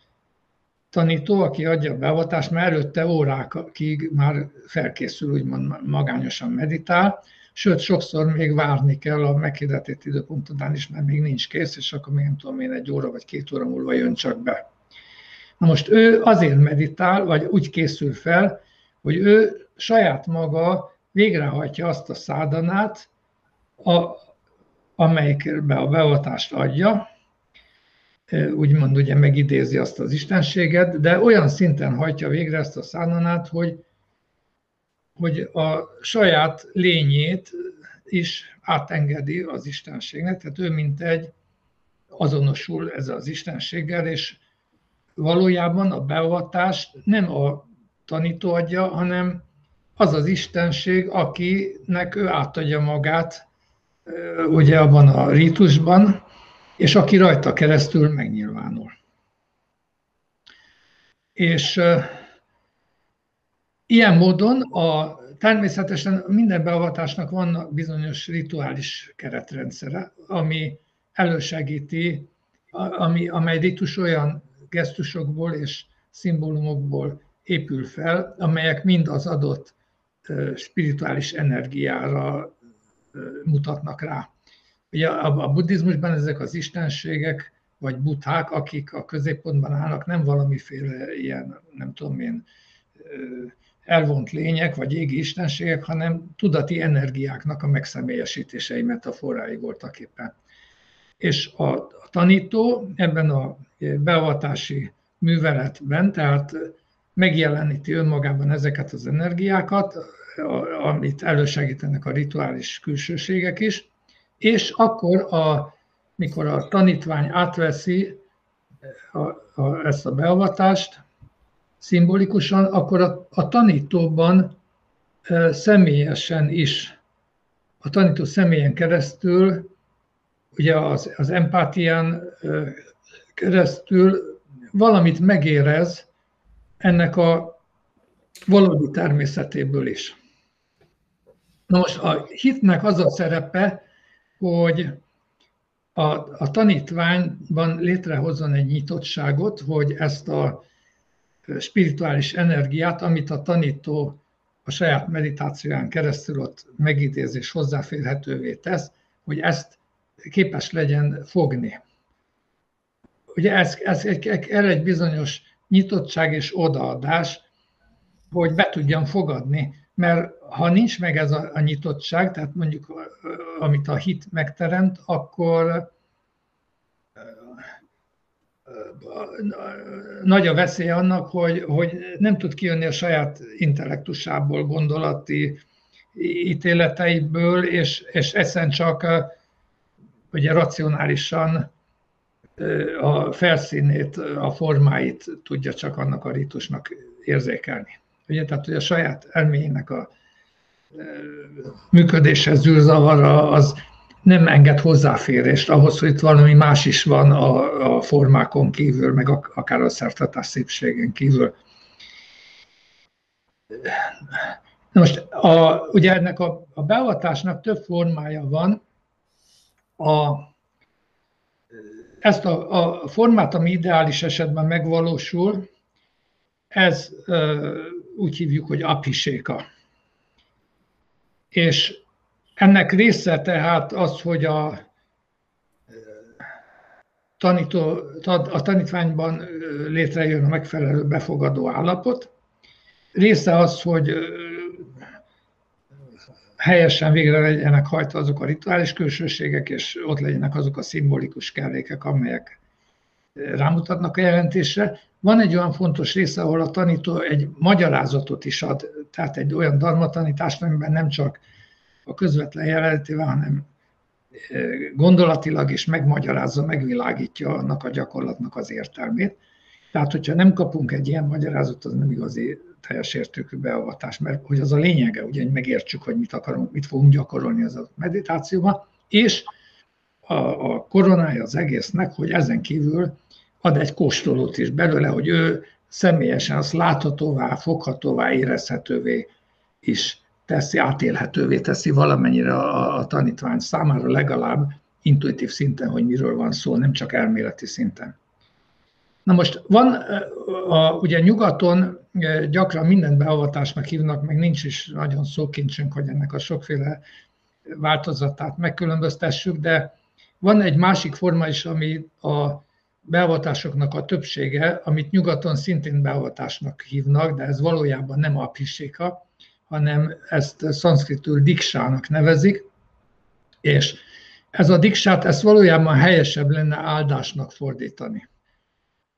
tanító, aki adja a beavatást, már előtte órákig már felkészül, úgymond magányosan meditál, sőt, sokszor még várni kell a meghirdetett időpont után is, mert még nincs kész, és akkor még nem tudom én, egy óra vagy két óra múlva jön csak be. Na most ő azért meditál, vagy úgy készül fel, hogy ő saját maga végrehajtja azt a szádanát, a, amelyikbe a beavatást adja, úgymond ugye megidézi azt az istenséget, de olyan szinten hajtja végre ezt a szádanát, hogy, hogy a saját lényét is átengedi az istenségnek, tehát ő mint egy azonosul ezzel az istenséggel, és valójában a beavatást nem a tanító adja, hanem az az istenség, akinek ő átadja magát, ugye abban a rítusban, és aki rajta keresztül megnyilvánul. És ilyen módon a, természetesen minden beavatásnak van bizonyos rituális keretrendszere, ami elősegíti, ami, amely ritus olyan gesztusokból és szimbólumokból épül fel, amelyek mind az adott spirituális energiára mutatnak rá. Ugye a, buddhizmusban ezek az istenségek, vagy buthák, akik a középpontban állnak, nem valamiféle ilyen, nem tudom én, elvont lények, vagy égi istenségek, hanem tudati energiáknak a megszemélyesítései metaforái voltak éppen. És a tanító ebben a beavatási műveletben, tehát megjeleníti önmagában ezeket az energiákat, amit elősegítenek a rituális külsőségek is, és akkor, a, mikor a tanítvány átveszi a, a, ezt a beavatást szimbolikusan, akkor a, a tanítóban e, személyesen is, a tanító személyen keresztül, ugye az, az empátián e, keresztül valamit megérez ennek a valódi természetéből is. Na most a hitnek az a szerepe, hogy a, a tanítványban létrehozzon egy nyitottságot, hogy ezt a spirituális energiát, amit a tanító a saját meditációján keresztül ott megidéz és hozzáférhetővé tesz, hogy ezt képes legyen fogni. Ugye ez, ez ez egy bizonyos nyitottság és odaadás, hogy be tudjam fogadni, mert ha nincs meg ez a, a nyitottság, tehát mondjuk amit a hit megteremt, akkor nagy a veszély annak, hogy, hogy nem tud kijönni a saját intellektusából, gondolati ítéleteiből, és, és eszen csak ugye racionálisan a felszínét, a formáit tudja csak annak a ritusnak érzékelni. Ugye, tehát, hogy a saját elméjének a működéshez zűrzavara az nem enged hozzáférést ahhoz, hogy itt valami más is van a, a formákon kívül, meg akár a szertartás szépségen kívül. Na most a, ugye ennek a, a beavatásnak több formája van. A, ezt a, a formát, ami ideális esetben megvalósul, ez úgy hívjuk, hogy apiséka. És ennek része tehát az, hogy a tanító, a tanítványban létrejön a megfelelő befogadó állapot. Része az, hogy helyesen végre legyenek hajtva azok a rituális külsőségek, és ott legyenek azok a szimbolikus kellékek, amelyek rámutatnak a jelentésre. Van egy olyan fontos része, ahol a tanító egy magyarázatot is ad, tehát egy olyan darmatanítást, amiben nem csak a közvetlen jelenlétével, hanem e, gondolatilag is megmagyarázza, megvilágítja annak a gyakorlatnak az értelmét. Tehát, hogyha nem kapunk egy ilyen magyarázatot, az nem igazi teljes értékű beavatás, mert hogy az a lényege, ugye, hogy megértsük, hogy mit akarunk, mit fogunk gyakorolni az a meditációban, és a, a koronája az egésznek, hogy ezen kívül ad egy kóstolót is belőle, hogy ő személyesen azt láthatóvá, foghatóvá, érezhetővé is teszi, átélhetővé teszi valamennyire a, a tanítvány számára legalább intuitív szinten, hogy miről van szó, nem csak elméleti szinten. Na most van, a, ugye nyugaton gyakran mindent beavatásnak hívnak, meg nincs is nagyon szókincsünk, hogy ennek a sokféle változatát megkülönböztessük, de van egy másik forma is, ami a beavatásoknak a többsége, amit nyugaton szintén beavatásnak hívnak, de ez valójában nem aphisika, hanem ezt szanszkritul diksának nevezik, és ez a diksát, ezt valójában helyesebb lenne áldásnak fordítani.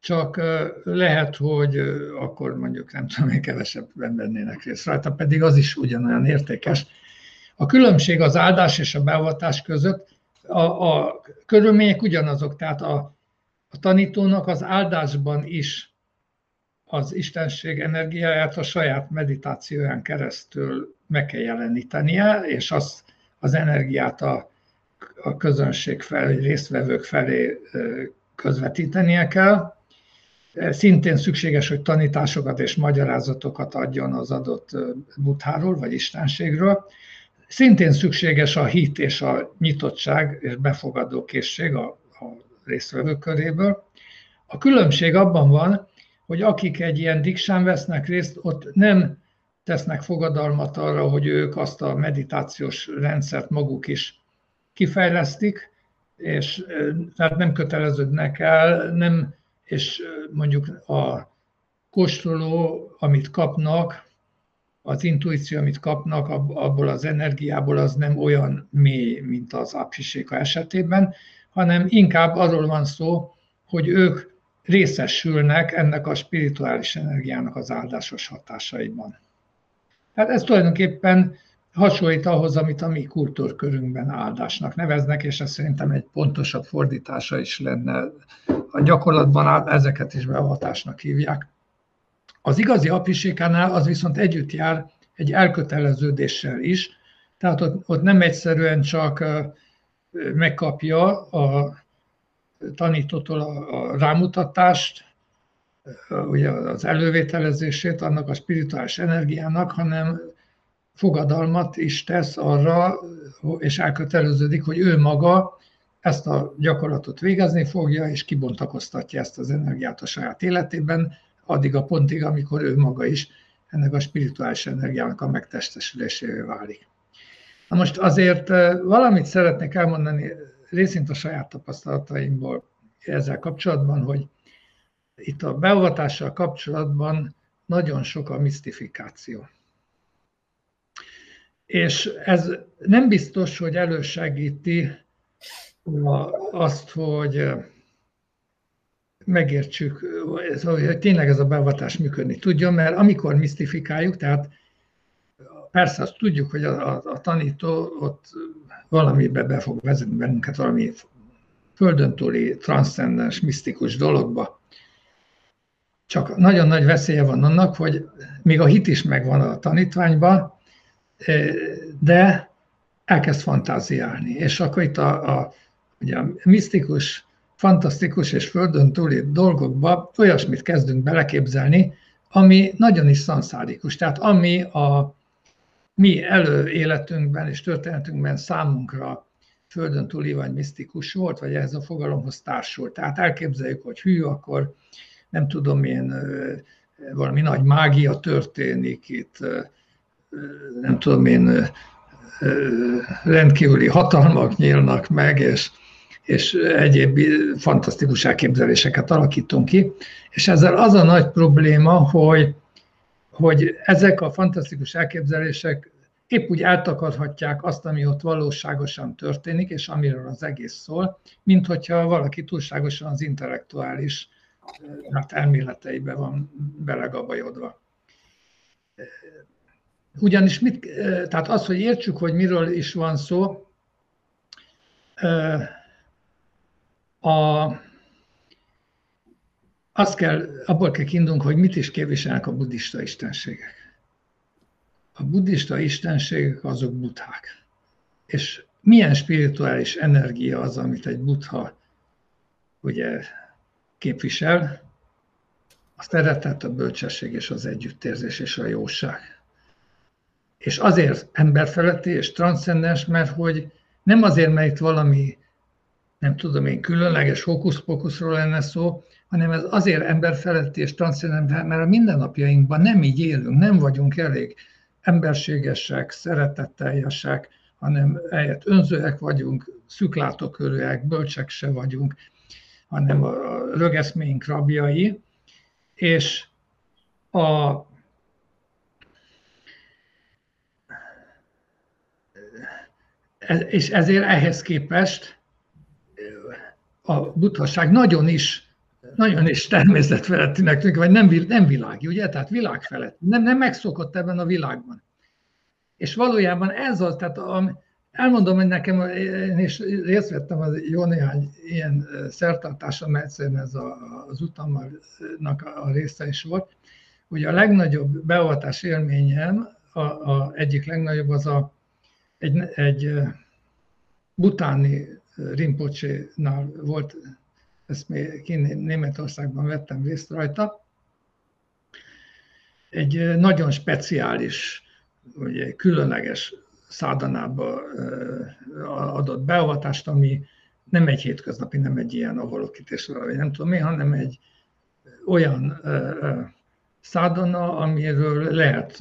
Csak lehet, hogy akkor mondjuk nem tudom, hogy kevesebben vennének részt rajta, pedig az is ugyanolyan értékes. A különbség az áldás és a beavatás között, a, a körülmények ugyanazok, tehát a, a tanítónak az áldásban is az Istenség energiáját a saját meditációján keresztül meg kell jelenítenie, és az, az energiát a, a közönség felé, résztvevők felé közvetítenie kell. Szintén szükséges, hogy tanításokat és magyarázatokat adjon az adott butháról vagy istenségről. Szintén szükséges a hit és a nyitottság és befogadó készség a, a résztvevők köréből. A különbség abban van, hogy akik egy ilyen diksán vesznek részt, ott nem tesznek fogadalmat arra, hogy ők azt a meditációs rendszert maguk is kifejlesztik, és tehát nem köteleződnek el, nem, és mondjuk a kóstoló, amit kapnak, az intuíció, amit kapnak, abból az energiából az nem olyan mély, mint az apsiséka esetében, hanem inkább arról van szó, hogy ők részesülnek ennek a spirituális energiának az áldásos hatásaiban. Tehát ez tulajdonképpen hasonlít ahhoz, amit a mi kultúrkörünkben áldásnak neveznek, és ez szerintem egy pontosabb fordítása is lenne. A gyakorlatban ezeket is beavatásnak hívják. Az igazi apisékánál az viszont együtt jár egy elköteleződéssel is, tehát ott, ott nem egyszerűen csak megkapja a tanítótól a, rámutatást, ugye az elővételezését annak a spirituális energiának, hanem fogadalmat is tesz arra, és elköteleződik, hogy ő maga ezt a gyakorlatot végezni fogja, és kibontakoztatja ezt az energiát a saját életében, addig a pontig, amikor ő maga is ennek a spirituális energiának a megtestesülésévé válik. Na most azért valamit szeretnék elmondani részint a saját tapasztalataimból ezzel kapcsolatban, hogy itt a beavatással kapcsolatban nagyon sok a misztifikáció. És ez nem biztos, hogy elősegíti azt, hogy megértsük, hogy tényleg ez a beavatás működni tudjon, mert amikor misztifikáljuk, tehát persze azt tudjuk, hogy a, a, a tanító ott valamibe be fog vezetni bennünket, valami földön túli, transzcendens, misztikus dologba. Csak nagyon nagy veszélye van annak, hogy még a hit is megvan a tanítványban, de elkezd fantáziálni. És akkor itt a, a, ugye a misztikus, fantasztikus és földön túli dolgokba olyasmit kezdünk beleképzelni, ami nagyon is szanszárikus. Tehát ami a mi előéletünkben és történetünkben számunkra földön túli vagy misztikus volt, vagy ehhez a fogalomhoz társult. Tehát elképzeljük, hogy hű, akkor nem tudom én, valami nagy mágia történik itt, nem tudom én, rendkívüli hatalmak nyílnak meg, és, és egyéb fantasztikus elképzeléseket alakítunk ki. És ezzel az a nagy probléma, hogy, hogy ezek a fantasztikus elképzelések épp úgy eltakadhatják azt, ami ott valóságosan történik, és amiről az egész szól, mint hogyha valaki túlságosan az intellektuális hát elméleteibe van belegabajodva. Ugyanis mit, tehát az, hogy értsük, hogy miről is van szó, a, azt kell, abból kell kiindulnunk, hogy mit is képviselnek a buddhista istenségek. A buddhista istenségek azok buthák. És milyen spirituális energia az, amit egy buddha ugye képvisel, a szeretet, a bölcsesség és az együttérzés és a jóság. És azért emberfeletti és transzcendens, mert hogy nem azért, mert itt valami, nem tudom én, különleges hókusz-pokuszról lenne szó, hanem ez azért emberfeletti és transzcendens, mert a mindennapjainkban nem így élünk, nem vagyunk elég emberségesek, szeretetteljesek, hanem eljött önzőek vagyunk, szüklátókörűek, bölcsek se vagyunk, hanem a rögeszméink rabjai, és a és ezért ehhez képest a buddhaság nagyon is, nagyon is természetfelettinek tűnik, vagy nem, nem világi, ugye? Tehát világfelett. Nem, nem megszokott ebben a világban. És valójában ez az, tehát a, elmondom, hogy nekem, én is részt vettem az jó néhány ilyen szertartáson, mert egyszerűen ez a, az utamnak a része is volt. Ugye a legnagyobb beavatás élményem, a, a egyik legnagyobb az a, egy, egy butáni Rinpoche-nál volt, ezt még Németországban vettem részt rajta, egy nagyon speciális, ugye, különleges szádanába adott beavatást, ami nem egy hétköznapi, nem egy ilyen avalokítésre, vagy nem tudom mi, hanem egy olyan szádana, amiről lehet,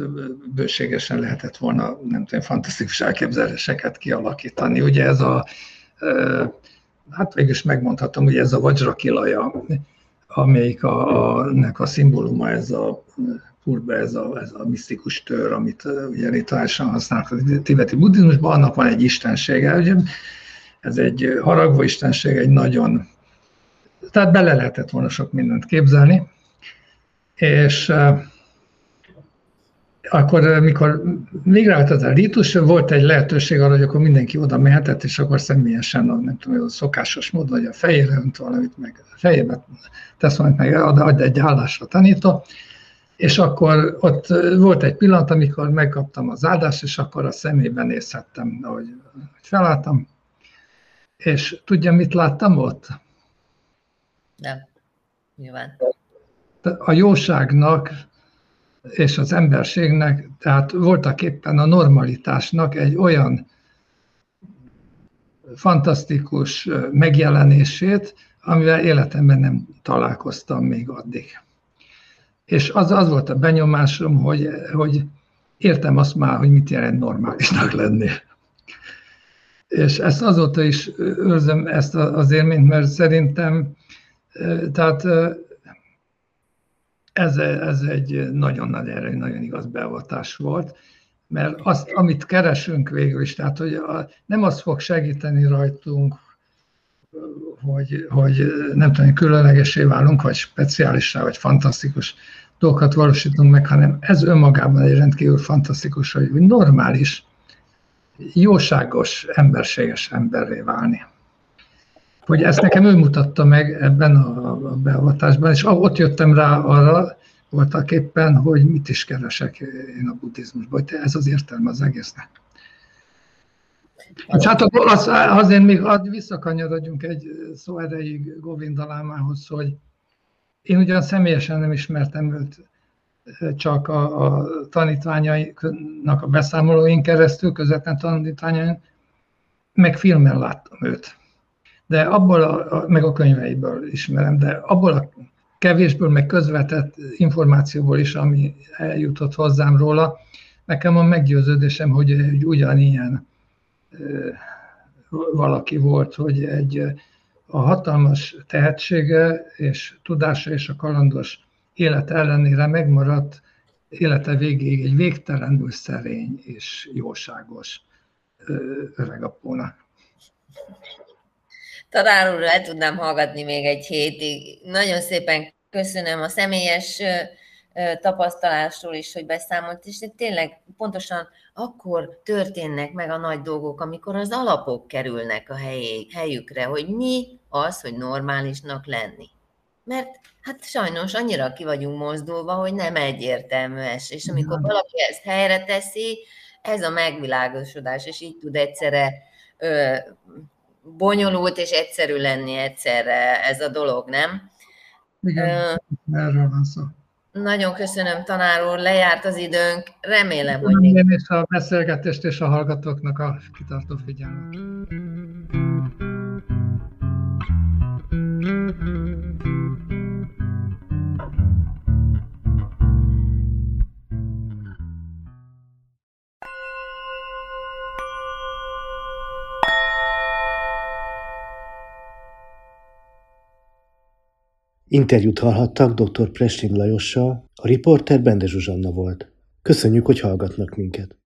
bőségesen lehetett volna, nem tudom, fantasztikus elképzeléseket kialakítani. Ugye ez a, hát végül is megmondhatom, hogy ez a vajrakilaja, amelyik a, a, nek a szimbóluma, ez a purbe, ez a, ez a misztikus tör, amit ugye rituálisan használnak a tibeti buddhizmusban, annak van egy istensége, ugye ez egy haragva istenség, egy nagyon, tehát bele lehetett volna sok mindent képzelni, és akkor, mikor migrált az a ritus, volt egy lehetőség arra, hogy akkor mindenki oda mehetett, és akkor személyesen, nem tudom, a szokásos módon, hogy a fejére önt valamit, meg a fejébe tesz valamit, meg ad, ad egy állásra tanító, és akkor ott volt egy pillanat, amikor megkaptam az áldást, és akkor a szemében nézhettem, ahogy felálltam, és tudja, mit láttam ott? Nem, nyilván. A jóságnak és az emberségnek, tehát voltak éppen a normalitásnak egy olyan fantasztikus megjelenését, amivel életemben nem találkoztam még addig. És az, az volt a benyomásom, hogy, hogy értem azt már, hogy mit jelent normálisnak lenni. És ezt azóta is őrzöm ezt az élményt, mert szerintem tehát ez, ez egy nagyon nagy erő, nagyon igaz beavatás volt, mert azt, amit keresünk végül is, tehát hogy a, nem az fog segíteni rajtunk, hogy, hogy nem tudom, különlegesé válunk, vagy speciálisá, vagy fantasztikus dolgokat valósítunk meg, hanem ez önmagában egy rendkívül fantasztikus, hogy normális, jóságos, emberséges emberré válni. Hogy ezt nekem ő mutatta meg ebben a, beavatásban, és ott jöttem rá arra, voltak éppen, hogy mit is keresek én a buddhizmusban, hogy ez az értelme az egésznek. És hát az, azért még visszakanyarodjunk egy szó erejéig Govindalámához, hogy én ugyan személyesen nem ismertem őt csak a, a tanítványainak a beszámolóin keresztül, közvetlen tanítványain, meg filmen láttam őt de abból a, meg a könyveiből ismerem, de abból a kevésből, meg közvetett információból is, ami eljutott hozzám róla, nekem a meggyőződésem, hogy egy ugyanilyen valaki volt, hogy egy a hatalmas tehetsége és tudása és a kalandos élet ellenére megmaradt élete végéig egy végtelenül szerény és jóságos öregapónak. Tanár úr, el tudnám hallgatni még egy hétig. Nagyon szépen köszönöm a személyes tapasztalásról is, hogy beszámolt, és tényleg pontosan akkor történnek meg a nagy dolgok, amikor az alapok kerülnek a helyükre, hogy mi az, hogy normálisnak lenni. Mert hát sajnos annyira ki vagyunk mozdulva, hogy nem egyértelműes, és amikor valaki ezt helyre teszi, ez a megvilágosodás, és így tud egyszerre bonyolult és egyszerű lenni egyszerre ez a dolog, nem? Igen, uh, erről van szó. Nagyon köszönöm, tanár úr, lejárt az időnk. Remélem, hogy még... Én és a beszélgetést és a hallgatóknak a kitartó figyelmet. Interjút hallhattak dr. Pressing Lajossal, a riporter Bende Zsuzsanna volt. Köszönjük, hogy hallgatnak minket!